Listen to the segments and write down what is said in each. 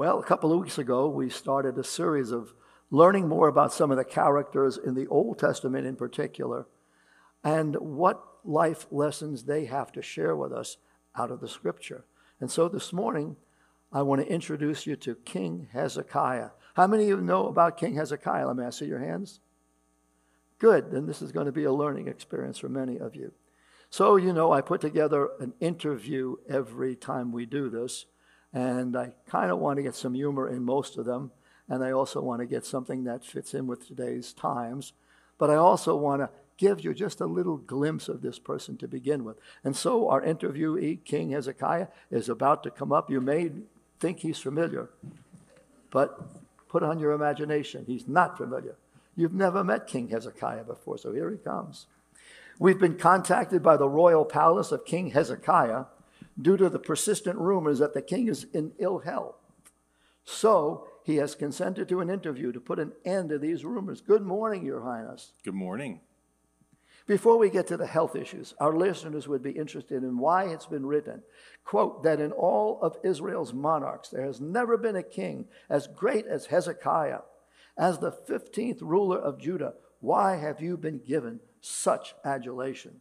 Well, a couple of weeks ago, we started a series of learning more about some of the characters in the Old Testament in particular and what life lessons they have to share with us out of the scripture. And so this morning, I want to introduce you to King Hezekiah. How many of you know about King Hezekiah? Let me you your hands. Good, then this is going to be a learning experience for many of you. So, you know, I put together an interview every time we do this, and I kind of want to get some humor in most of them, and I also want to get something that fits in with today's times. But I also want to give you just a little glimpse of this person to begin with. And so our interviewee, King Hezekiah, is about to come up. You may think he's familiar, but put on your imagination. He's not familiar. You've never met King Hezekiah before, so here he comes. We've been contacted by the royal palace of King Hezekiah due to the persistent rumors that the king is in ill health. So he has consented to an interview to put an end to these rumors. Good morning, Your Highness. Good morning. Before we get to the health issues, our listeners would be interested in why it's been written, quote, that in all of Israel's monarchs there has never been a king as great as Hezekiah. As the 15th ruler of Judah, why have you been given such adulation?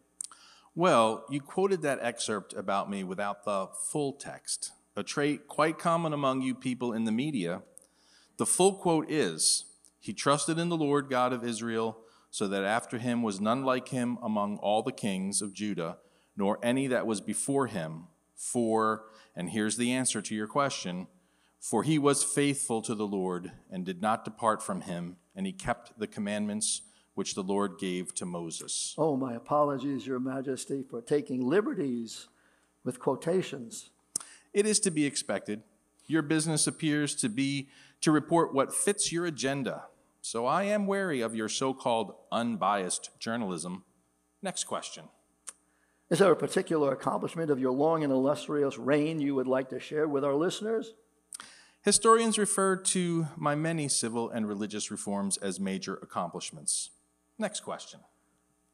Well, you quoted that excerpt about me without the full text, a trait quite common among you people in the media. The full quote is He trusted in the Lord God of Israel, so that after him was none like him among all the kings of Judah, nor any that was before him. For, and here's the answer to your question for he was faithful to the Lord and did not depart from him, and he kept the commandments which the Lord gave to Moses. Oh, my apologies, Your Majesty, for taking liberties with quotations. It is to be expected. Your business appears to be to report what fits your agenda. So I am wary of your so called unbiased journalism. Next question. Is there a particular accomplishment of your long and illustrious reign you would like to share with our listeners? Historians refer to my many civil and religious reforms as major accomplishments. Next question.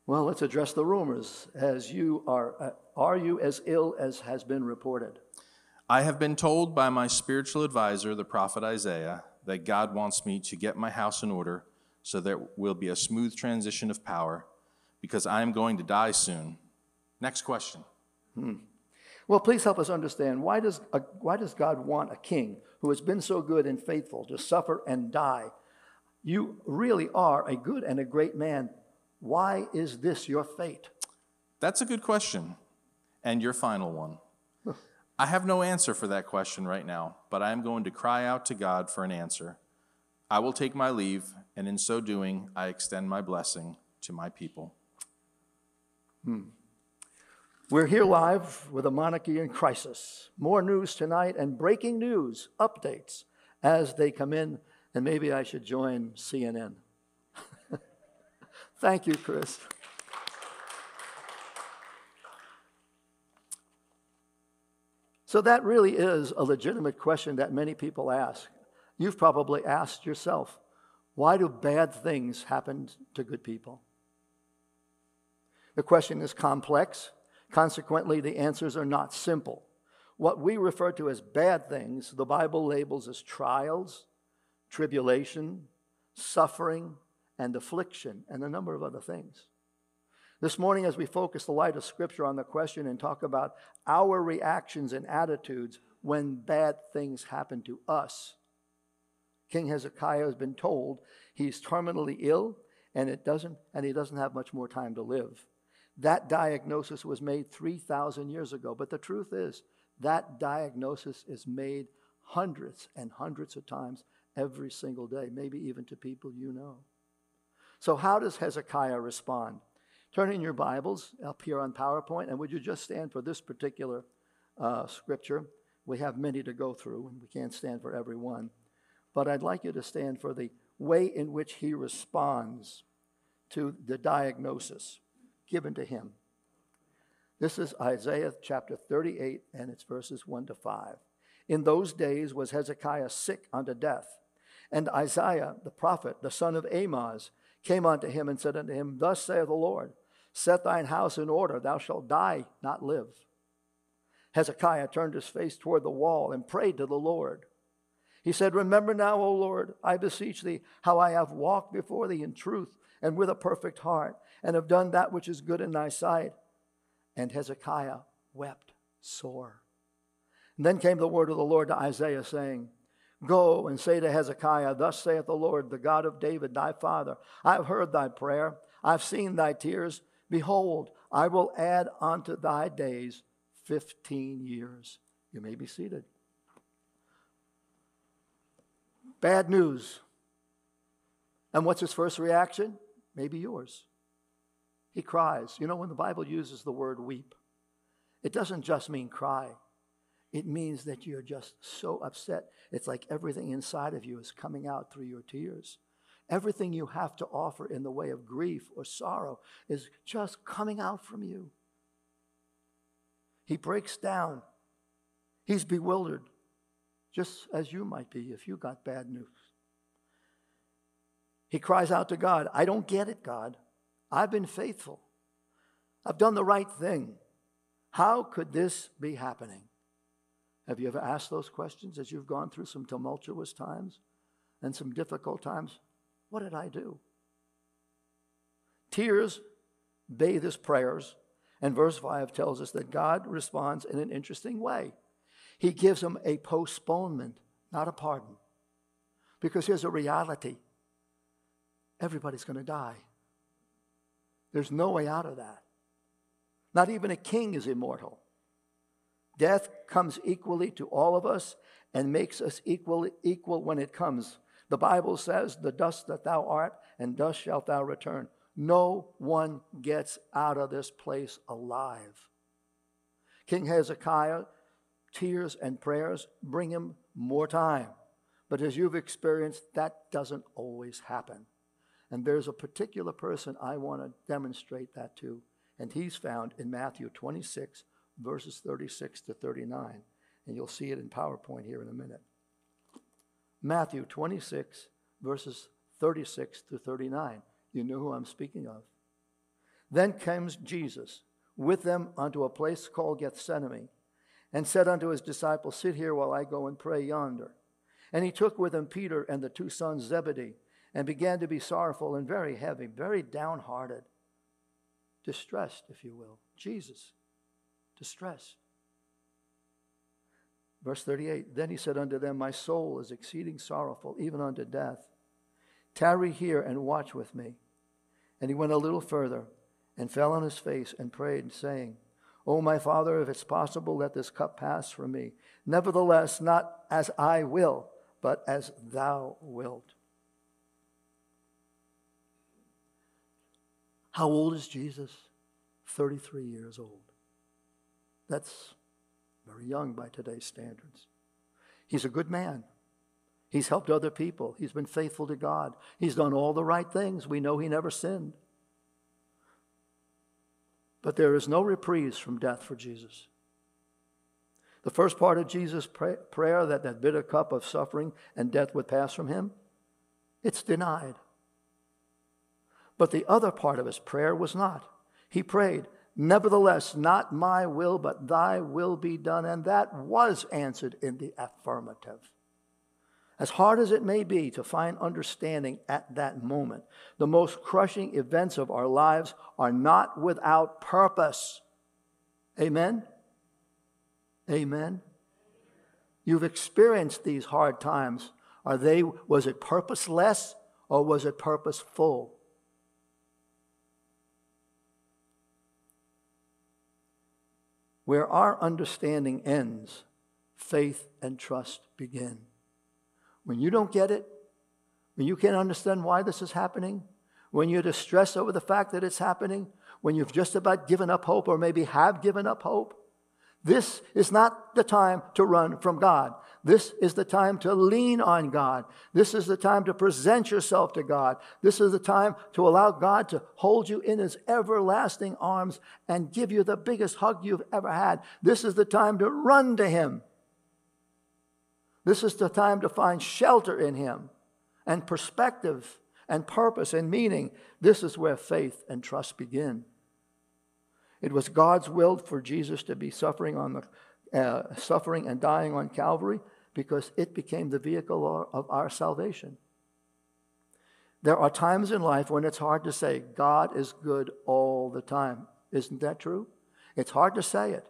Well, let's address the rumors. As you are, uh, are you as ill as has been reported? I have been told by my spiritual advisor, the prophet Isaiah, that God wants me to get my house in order so there will be a smooth transition of power because I am going to die soon. Next question. Hmm. Well, please help us understand why does, a, why does God want a king who has been so good and faithful to suffer and die you really are a good and a great man. Why is this your fate? That's a good question. And your final one. I have no answer for that question right now, but I am going to cry out to God for an answer. I will take my leave, and in so doing, I extend my blessing to my people. Hmm. We're here live with a monarchy in crisis. More news tonight and breaking news updates as they come in and maybe I should join CNN. Thank you, Chris. So, that really is a legitimate question that many people ask. You've probably asked yourself why do bad things happen to good people? The question is complex. Consequently, the answers are not simple. What we refer to as bad things, the Bible labels as trials, tribulation, suffering, and affliction, and a number of other things. This morning, as we focus the light of Scripture on the question and talk about our reactions and attitudes when bad things happen to us, King Hezekiah has been told he's terminally ill and it doesn't and he doesn't have much more time to live. That diagnosis was made 3,000 years ago, but the truth is that diagnosis is made hundreds and hundreds of times every single day, maybe even to people you know. So, how does Hezekiah respond? Turn in your Bibles up here on PowerPoint, and would you just stand for this particular uh, scripture? We have many to go through, and we can't stand for every one. But I'd like you to stand for the way in which he responds to the diagnosis given to him. This is Isaiah chapter 38, and it's verses 1 to 5. In those days was Hezekiah sick unto death and Isaiah, the prophet, the son of Amoz, came unto him and said unto him, Thus saith the Lord, Set thine house in order, thou shalt die, not live. Hezekiah turned his face toward the wall and prayed to the Lord. He said, Remember now, O Lord, I beseech thee, how I have walked before thee in truth and with a perfect heart, and have done that which is good in thy sight. And Hezekiah wept sore. And then came the word of the Lord to Isaiah, saying, Go and say to Hezekiah, Thus saith the Lord, the God of David, thy father, I have heard thy prayer, I've seen thy tears. Behold, I will add unto thy days fifteen years. You may be seated. Bad news. And what's his first reaction? Maybe yours. He cries. You know, when the Bible uses the word weep, it doesn't just mean cry. It means that you're just so upset. It's like everything inside of you is coming out through your tears. Everything you have to offer in the way of grief or sorrow is just coming out from you. He breaks down. He's bewildered, just as you might be if you got bad news. He cries out to God, I don't get it, God. I've been faithful. I've done the right thing. How could this be happening? Have you ever asked those questions as you've gone through some tumultuous times and some difficult times? What did I do? Tears bathe his prayers, and verse 5 tells us that God responds in an interesting way. He gives him a postponement, not a pardon. Because here's a reality everybody's going to die. There's no way out of that. Not even a king is immortal. Death comes equally to all of us and makes us equal, equal when it comes. The Bible says, The dust that thou art, and dust shalt thou return. No one gets out of this place alive. King Hezekiah, tears and prayers bring him more time. But as you've experienced, that doesn't always happen. And there's a particular person I want to demonstrate that to, and he's found in Matthew 26, verses 36 to 39. And you'll see it in PowerPoint here in a minute. Matthew 26, verses 36 to 39. You know who I'm speaking of. Then comes Jesus with them unto a place called Gethsemane, and said unto his disciples, Sit here while I go and pray yonder. And he took with him Peter and the two sons Zebedee, and began to be sorrowful and very heavy, very downhearted, distressed, if you will. Jesus distress. Verse 38 Then he said unto them, My soul is exceeding sorrowful, even unto death. Tarry here and watch with me. And he went a little further and fell on his face and prayed, saying, O my Father, if it's possible, let this cup pass from me. Nevertheless, not as I will, but as thou wilt. How old is Jesus? 33 years old. That's very young by today's standards. He's a good man. He's helped other people. He's been faithful to God. He's done all the right things. We know he never sinned. But there is no reprieve from death for Jesus. The first part of Jesus' prayer, that that bitter cup of suffering and death would pass from him, it's denied. But the other part of his prayer was not. He prayed, Nevertheless, not my will, but thy will be done. And that was answered in the affirmative. As hard as it may be to find understanding at that moment, the most crushing events of our lives are not without purpose. Amen? Amen. You've experienced these hard times. Are they, was it purposeless or was it purposeful? Where our understanding ends, faith and trust begin. When you don't get it, when you can't understand why this is happening, when you're distressed over the fact that it's happening, when you've just about given up hope or maybe have given up hope, this is not the time to run from God. This is the time to lean on God. This is the time to present yourself to God. This is the time to allow God to hold you in his everlasting arms and give you the biggest hug you've ever had. This is the time to run to him. This is the time to find shelter in him and perspective and purpose and meaning. This is where faith and trust begin. It was God's will for Jesus to be suffering on the uh, suffering and dying on Calvary because it became the vehicle of our salvation. There are times in life when it's hard to say, God is good all the time. Isn't that true? It's hard to say it.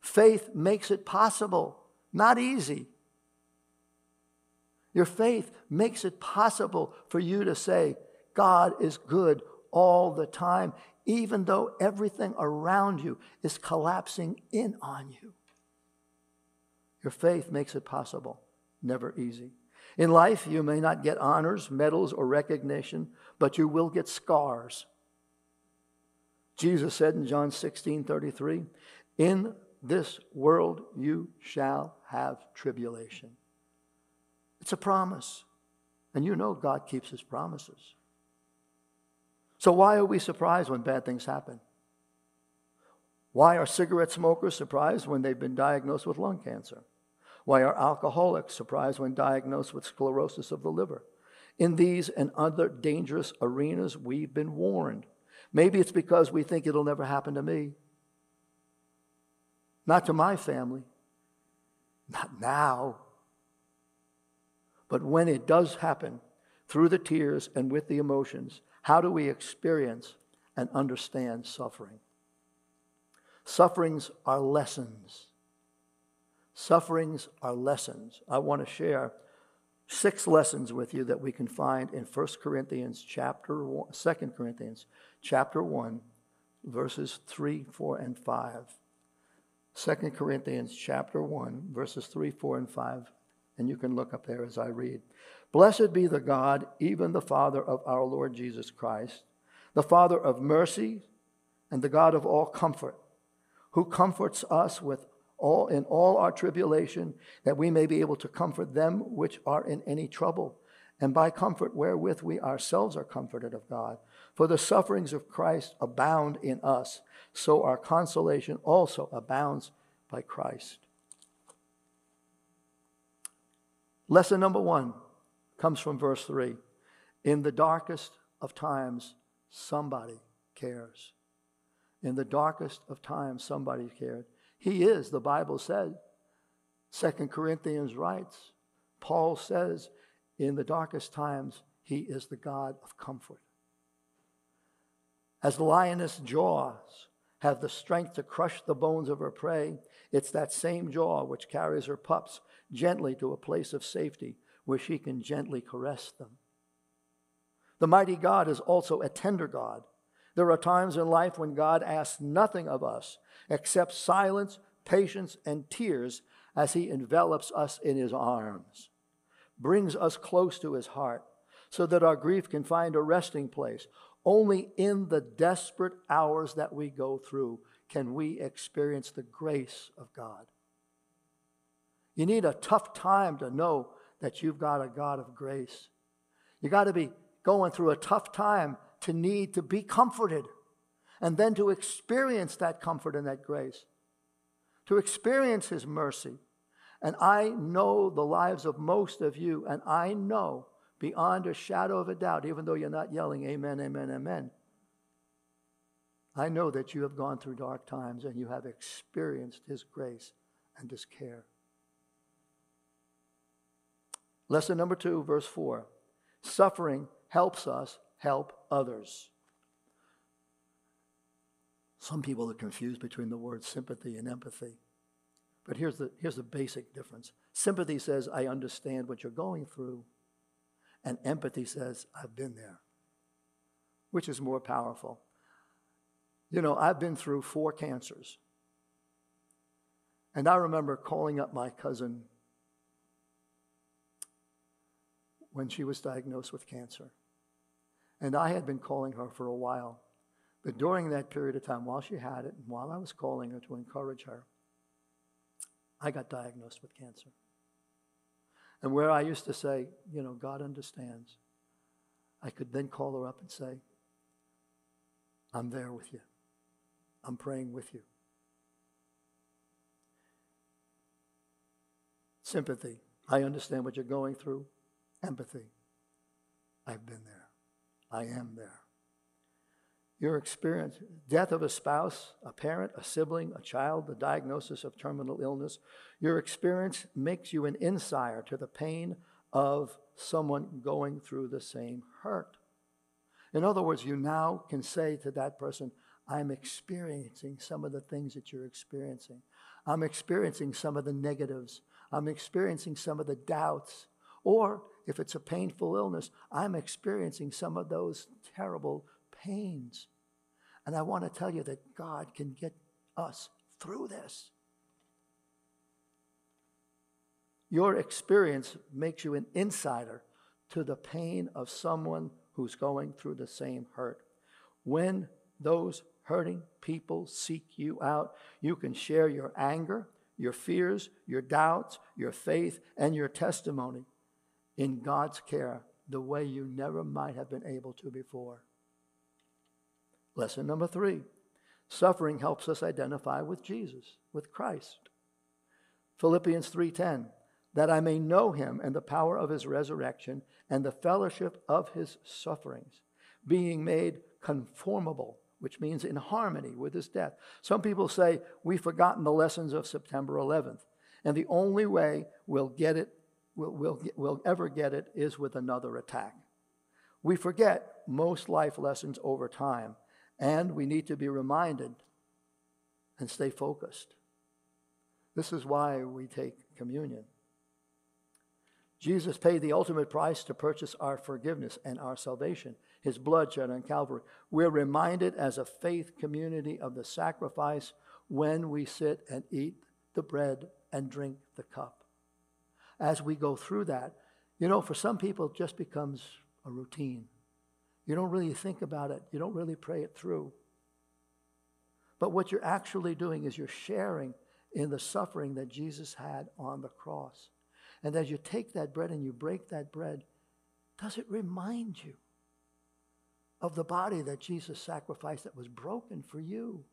Faith makes it possible, not easy. Your faith makes it possible for you to say, God is good all the time, even though everything around you is collapsing in on you. Your faith makes it possible, never easy. In life, you may not get honors, medals, or recognition, but you will get scars. Jesus said in John 16 33, In this world you shall have tribulation. It's a promise. And you know God keeps his promises. So, why are we surprised when bad things happen? Why are cigarette smokers surprised when they've been diagnosed with lung cancer? Why are alcoholics surprised when diagnosed with sclerosis of the liver? In these and other dangerous arenas, we've been warned. Maybe it's because we think it'll never happen to me, not to my family, not now. But when it does happen, through the tears and with the emotions, how do we experience and understand suffering? Sufferings are lessons. Sufferings are lessons. I want to share six lessons with you that we can find in 1 Corinthians chapter 1, 2 Corinthians chapter 1 verses 3, 4 and 5. 2 Corinthians chapter 1 verses 3, 4 and 5 and you can look up there as I read. Blessed be the God, even the Father of our Lord Jesus Christ, the Father of mercy and the God of all comfort, who comforts us with all in all our tribulation, that we may be able to comfort them which are in any trouble, and by comfort wherewith we ourselves are comforted of God. For the sufferings of Christ abound in us, so our consolation also abounds by Christ. Lesson number one comes from verse three. In the darkest of times, somebody cares. In the darkest of times, somebody cared. He is, the Bible said. Second Corinthians writes, Paul says, in the darkest times, he is the God of comfort. As the lioness jaws have the strength to crush the bones of her prey, it's that same jaw which carries her pups gently to a place of safety where she can gently caress them. The mighty God is also a tender God. There are times in life when God asks nothing of us except silence, patience, and tears as He envelops us in His arms, brings us close to His heart, so that our grief can find a resting place. Only in the desperate hours that we go through can we experience the grace of God. You need a tough time to know that you've got a God of grace. You got to be going through a tough time to need to be comforted and then to experience that comfort and that grace, to experience His mercy. And I know the lives of most of you, and I know beyond a shadow of a doubt, even though you're not yelling, Amen, Amen, Amen. I know that you have gone through dark times and you have experienced His grace and His care. Lesson number two, verse four suffering helps us help others. Some people are confused between the words sympathy and empathy. But here's the, here's the basic difference sympathy says, I understand what you're going through, and empathy says, I've been there. Which is more powerful? You know, I've been through four cancers. And I remember calling up my cousin when she was diagnosed with cancer. And I had been calling her for a while. But during that period of time, while she had it, and while I was calling her to encourage her, I got diagnosed with cancer. And where I used to say, you know, God understands, I could then call her up and say, I'm there with you. I'm praying with you. Sympathy. I understand what you're going through. Empathy. I've been there. I am there. your experience, death of a spouse, a parent, a sibling, a child, the diagnosis of terminal illness, your experience makes you an insider to the pain of someone going through the same hurt. In other words, you now can say to that person, I'm experiencing some of the things that you're experiencing. I'm experiencing some of the negatives. I'm experiencing some of the doubts. Or if it's a painful illness, I'm experiencing some of those terrible pains. And I want to tell you that God can get us through this. Your experience makes you an insider to the pain of someone who's going through the same hurt. When those hurting people seek you out, you can share your anger, your fears, your doubts, your faith, and your testimony in God's care the way you never might have been able to before. Lesson number three suffering helps us identify with Jesus, with Christ. Philippians 3:10 that I may know him and the power of his resurrection and the fellowship of his sufferings, being made conformable, which means in harmony with his death. Some people say we've forgotten the lessons of September 11th, and the only way we'll get it, we'll, we'll, we'll ever get it, is with another attack. We forget most life lessons over time, and we need to be reminded and stay focused. This is why we take communion. Jesus paid the ultimate price to purchase our forgiveness and our salvation, his blood shed on Calvary. We're reminded as a faith community of the sacrifice when we sit and eat the bread and drink the cup. As we go through that, you know, for some people, it just becomes a routine. You don't really think about it, you don't really pray it through. But what you're actually doing is you're sharing in the suffering that Jesus had on the cross. And as you take that bread and you break that bread, does it remind you of the body that Jesus sacrificed that was broken for you?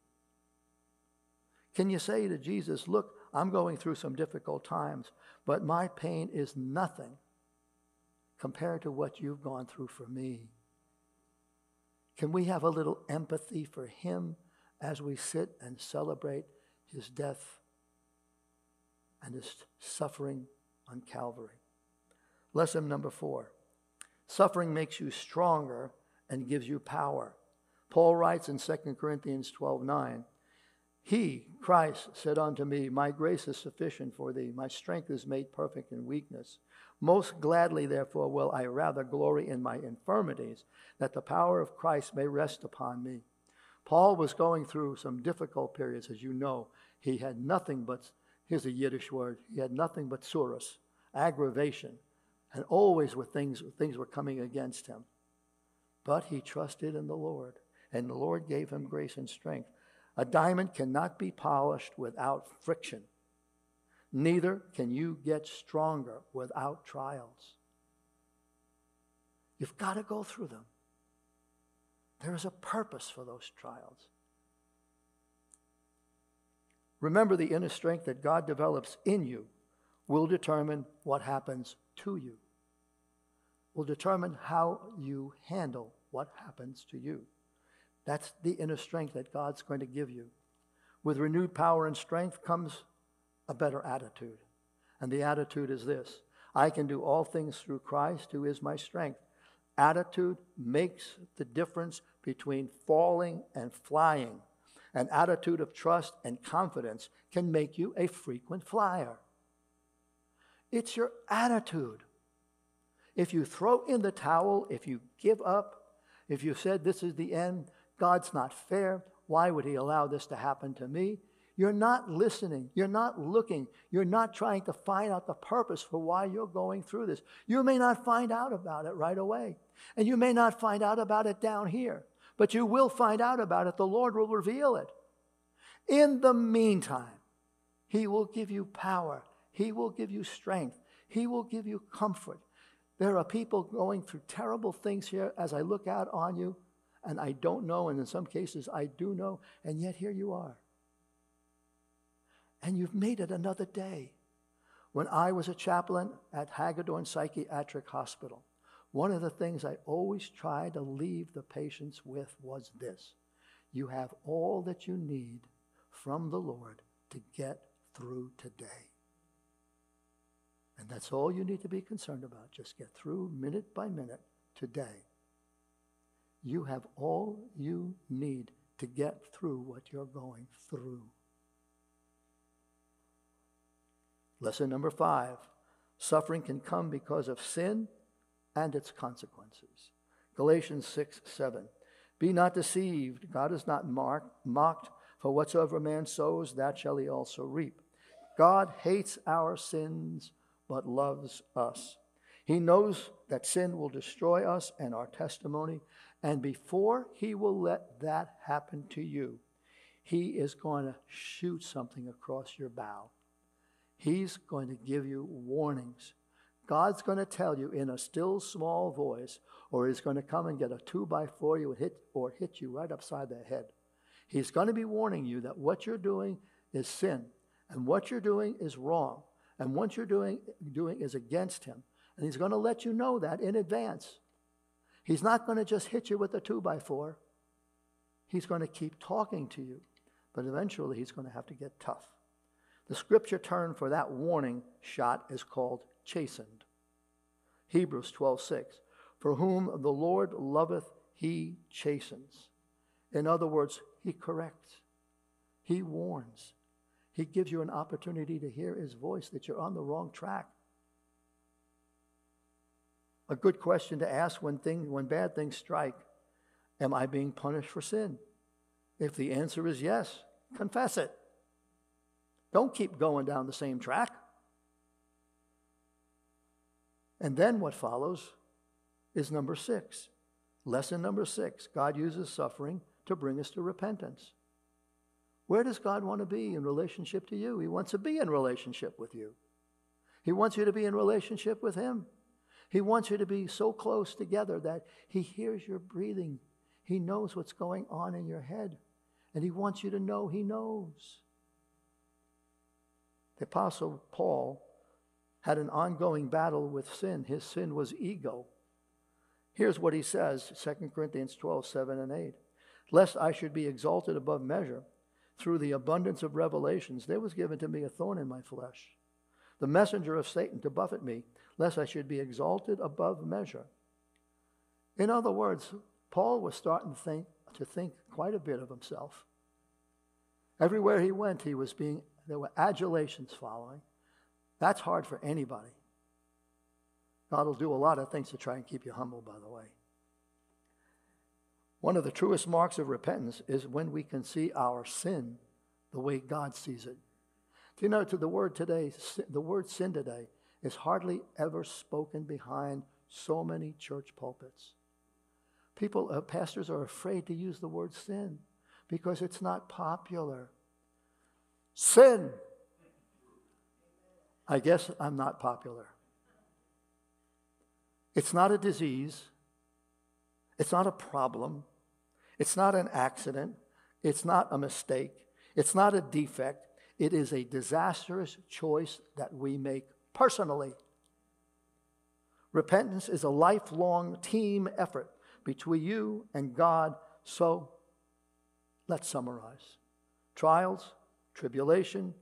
Can you say to Jesus, Look, I'm going through some difficult times, but my pain is nothing compared to what you've gone through for me? Can we have a little empathy for him as we sit and celebrate his death and his suffering on Calvary? Lesson number four suffering makes you stronger and gives you power. Paul writes in 2 Corinthians 12 9, He, Christ, said unto me, My grace is sufficient for thee, my strength is made perfect in weakness. Most gladly, therefore, will I rather glory in my infirmities, that the power of Christ may rest upon me. Paul was going through some difficult periods, as you know. He had nothing but, here's a Yiddish word, he had nothing but tsuris, aggravation, and always with things, things were coming against him. But he trusted in the Lord, and the Lord gave him grace and strength. A diamond cannot be polished without friction. Neither can you get stronger without trials. You've got to go through them. There is a purpose for those trials. Remember, the inner strength that God develops in you will determine what happens to you, will determine how you handle what happens to you. That's the inner strength that God's going to give you. With renewed power and strength comes a better attitude. And the attitude is this I can do all things through Christ who is my strength. Attitude makes the difference between falling and flying. An attitude of trust and confidence can make you a frequent flyer. It's your attitude. If you throw in the towel, if you give up, if you said, This is the end, God's not fair, why would He allow this to happen to me? You're not listening. You're not looking. You're not trying to find out the purpose for why you're going through this. You may not find out about it right away. And you may not find out about it down here. But you will find out about it. The Lord will reveal it. In the meantime, He will give you power. He will give you strength. He will give you comfort. There are people going through terrible things here as I look out on you, and I don't know, and in some cases I do know, and yet here you are and you've made it another day. When I was a chaplain at Hagedorn Psychiatric Hospital, one of the things I always tried to leave the patients with was this You have all that you need from the Lord to get through today. And that's all you need to be concerned about. Just get through minute by minute today. You have all you need to get through what you're going through. Lesson number five suffering can come because of sin and its consequences. Galatians 6 7. Be not deceived. God is not mocked, for whatsoever man sows, that shall he also reap. God hates our sins, but loves us. He knows that sin will destroy us and our testimony, and before he will let that happen to you, he is going to shoot something across your bow. He's going to give you warnings. God's going to tell you in a still small voice, or he's going to come and get a two by four you hit or hit you right upside the head. He's going to be warning you that what you're doing is sin, and what you're doing is wrong, and what you're doing, doing is against him. And he's going to let you know that in advance. He's not going to just hit you with a two by four. He's going to keep talking to you, but eventually he's going to have to get tough. The scripture term for that warning shot is called chastened. Hebrews 12:6 For whom the Lord loveth he chastens. In other words, he corrects. He warns. He gives you an opportunity to hear his voice that you're on the wrong track a good question to ask when, things, when bad things strike Am I being punished for sin? If the answer is yes, confess it. Don't keep going down the same track. And then what follows is number six. Lesson number six God uses suffering to bring us to repentance. Where does God want to be in relationship to you? He wants to be in relationship with you, He wants you to be in relationship with Him. He wants you to be so close together that He hears your breathing. He knows what's going on in your head. And He wants you to know He knows. The Apostle Paul had an ongoing battle with sin. His sin was ego. Here's what he says 2 Corinthians 12, 7 and 8. Lest I should be exalted above measure through the abundance of revelations, there was given to me a thorn in my flesh, the messenger of Satan to buffet me lest I should be exalted above measure. In other words, Paul was starting to think, to think quite a bit of himself. Everywhere he went, he was being, there were adulations following. That's hard for anybody. God will do a lot of things to try and keep you humble, by the way. One of the truest marks of repentance is when we can see our sin the way God sees it. Do you know, to the word today, the word sin today is hardly ever spoken behind so many church pulpits. People, uh, pastors are afraid to use the word sin because it's not popular. Sin. I guess I'm not popular. It's not a disease. It's not a problem. It's not an accident. It's not a mistake. It's not a defect. It is a disastrous choice that we make personally. Repentance is a lifelong team effort between you and God. So let's summarize trials, tribulation,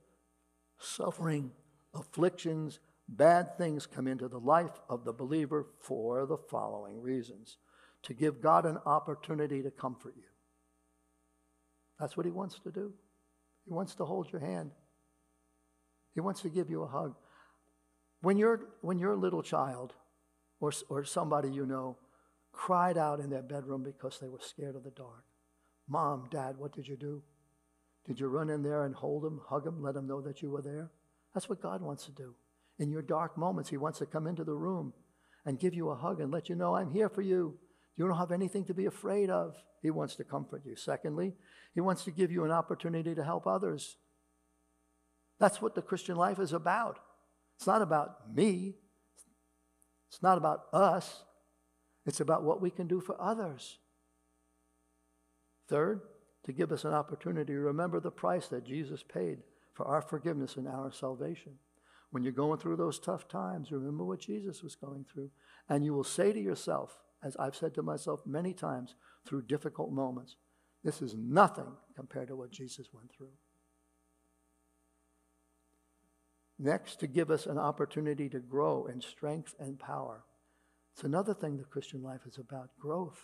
suffering, afflictions, bad things come into the life of the believer for the following reasons to give God an opportunity to comfort you. That's what He wants to do. He wants to hold your hand, He wants to give you a hug. When, you when your little child or, or somebody you know cried out in their bedroom because they were scared of the dark, Mom, Dad, what did you do? Did you run in there and hold them, hug them, let them know that you were there? That's what God wants to do. In your dark moments, He wants to come into the room and give you a hug and let you know, I'm here for you. You don't have anything to be afraid of. He wants to comfort you. Secondly, He wants to give you an opportunity to help others. That's what the Christian life is about. It's not about me. It's not about us. It's about what we can do for others. Third, to give us an opportunity to remember the price that Jesus paid for our forgiveness and our salvation. When you're going through those tough times, remember what Jesus was going through. And you will say to yourself, as I've said to myself many times through difficult moments, this is nothing compared to what Jesus went through. Next, to give us an opportunity to grow in strength and power. It's another thing the Christian life is about growth.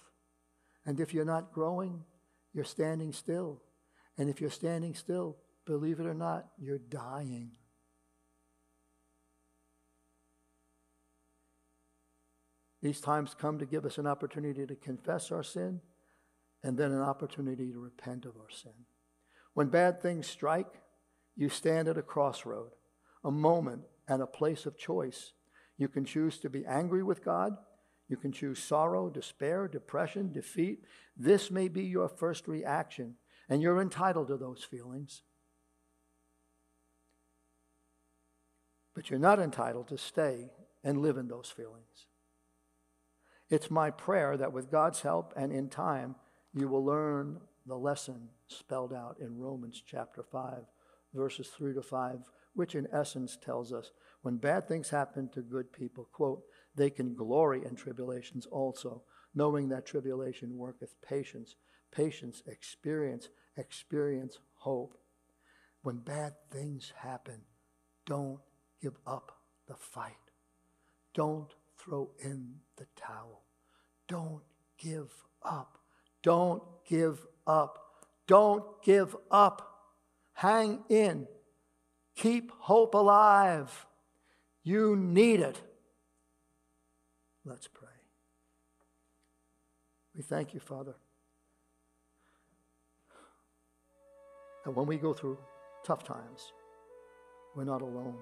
And if you're not growing, you're standing still. And if you're standing still, believe it or not, you're dying. These times come to give us an opportunity to confess our sin and then an opportunity to repent of our sin. When bad things strike, you stand at a crossroad, a moment and a place of choice. You can choose to be angry with God. You can choose sorrow, despair, depression, defeat. This may be your first reaction, and you're entitled to those feelings. But you're not entitled to stay and live in those feelings. It's my prayer that with God's help and in time, you will learn the lesson spelled out in Romans chapter 5, verses 3 to 5, which in essence tells us when bad things happen to good people, quote, they can glory in tribulations also, knowing that tribulation worketh patience, patience, experience, experience, hope. When bad things happen, don't give up the fight. Don't throw in the towel. Don't give up. Don't give up. Don't give up. Hang in. Keep hope alive. You need it. Let's pray. We thank you, Father, that when we go through tough times, we're not alone.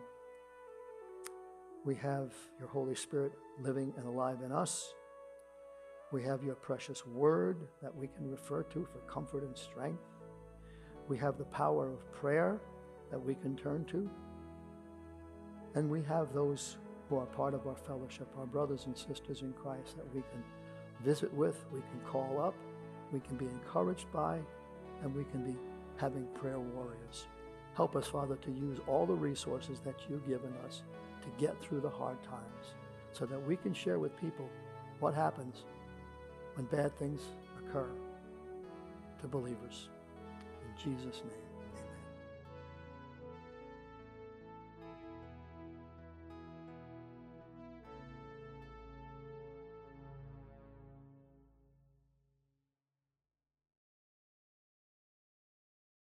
We have your Holy Spirit living and alive in us. We have your precious word that we can refer to for comfort and strength. We have the power of prayer that we can turn to. And we have those who are part of our fellowship, our brothers and sisters in Christ that we can visit with, we can call up, we can be encouraged by, and we can be having prayer warriors. Help us, Father, to use all the resources that you've given us to get through the hard times so that we can share with people what happens when bad things occur to believers. In Jesus' name.